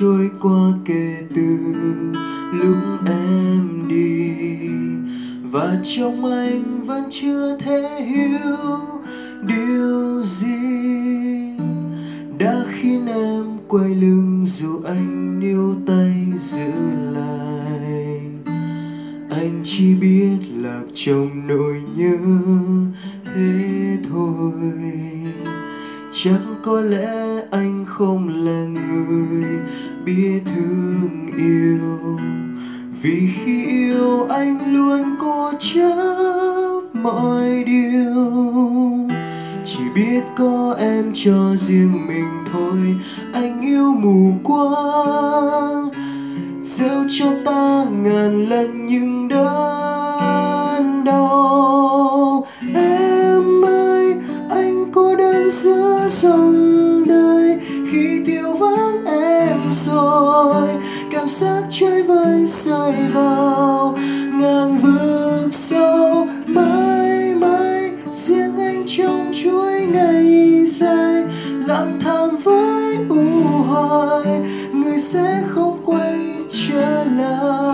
trôi qua kể từ lúc em đi. Và trong anh vẫn chưa thể hiểu điều gì. Đã khiến em quay lưng dù anh níu tay giữ lại. Anh chỉ biết lạc trong nỗi nhớ thế thôi. Chẳng có lẽ anh không là người biết thương yêu. Vì khi yêu anh luôn cố chấp mọi điều. Chỉ biết có em cho riêng mình thôi, anh yêu mù quáng. Gieo cho ta ngàn lần những đớn đau. Em ơi, anh cô đơn giữa dòng đời khi tiêu vắng rồi, cảm giác chơi vơi rơi vào ngàn vực sâu. Mãi mãi, riêng anh trong chuỗi ngày dài, lang thang với u hoài, người sẽ không quay trở lại.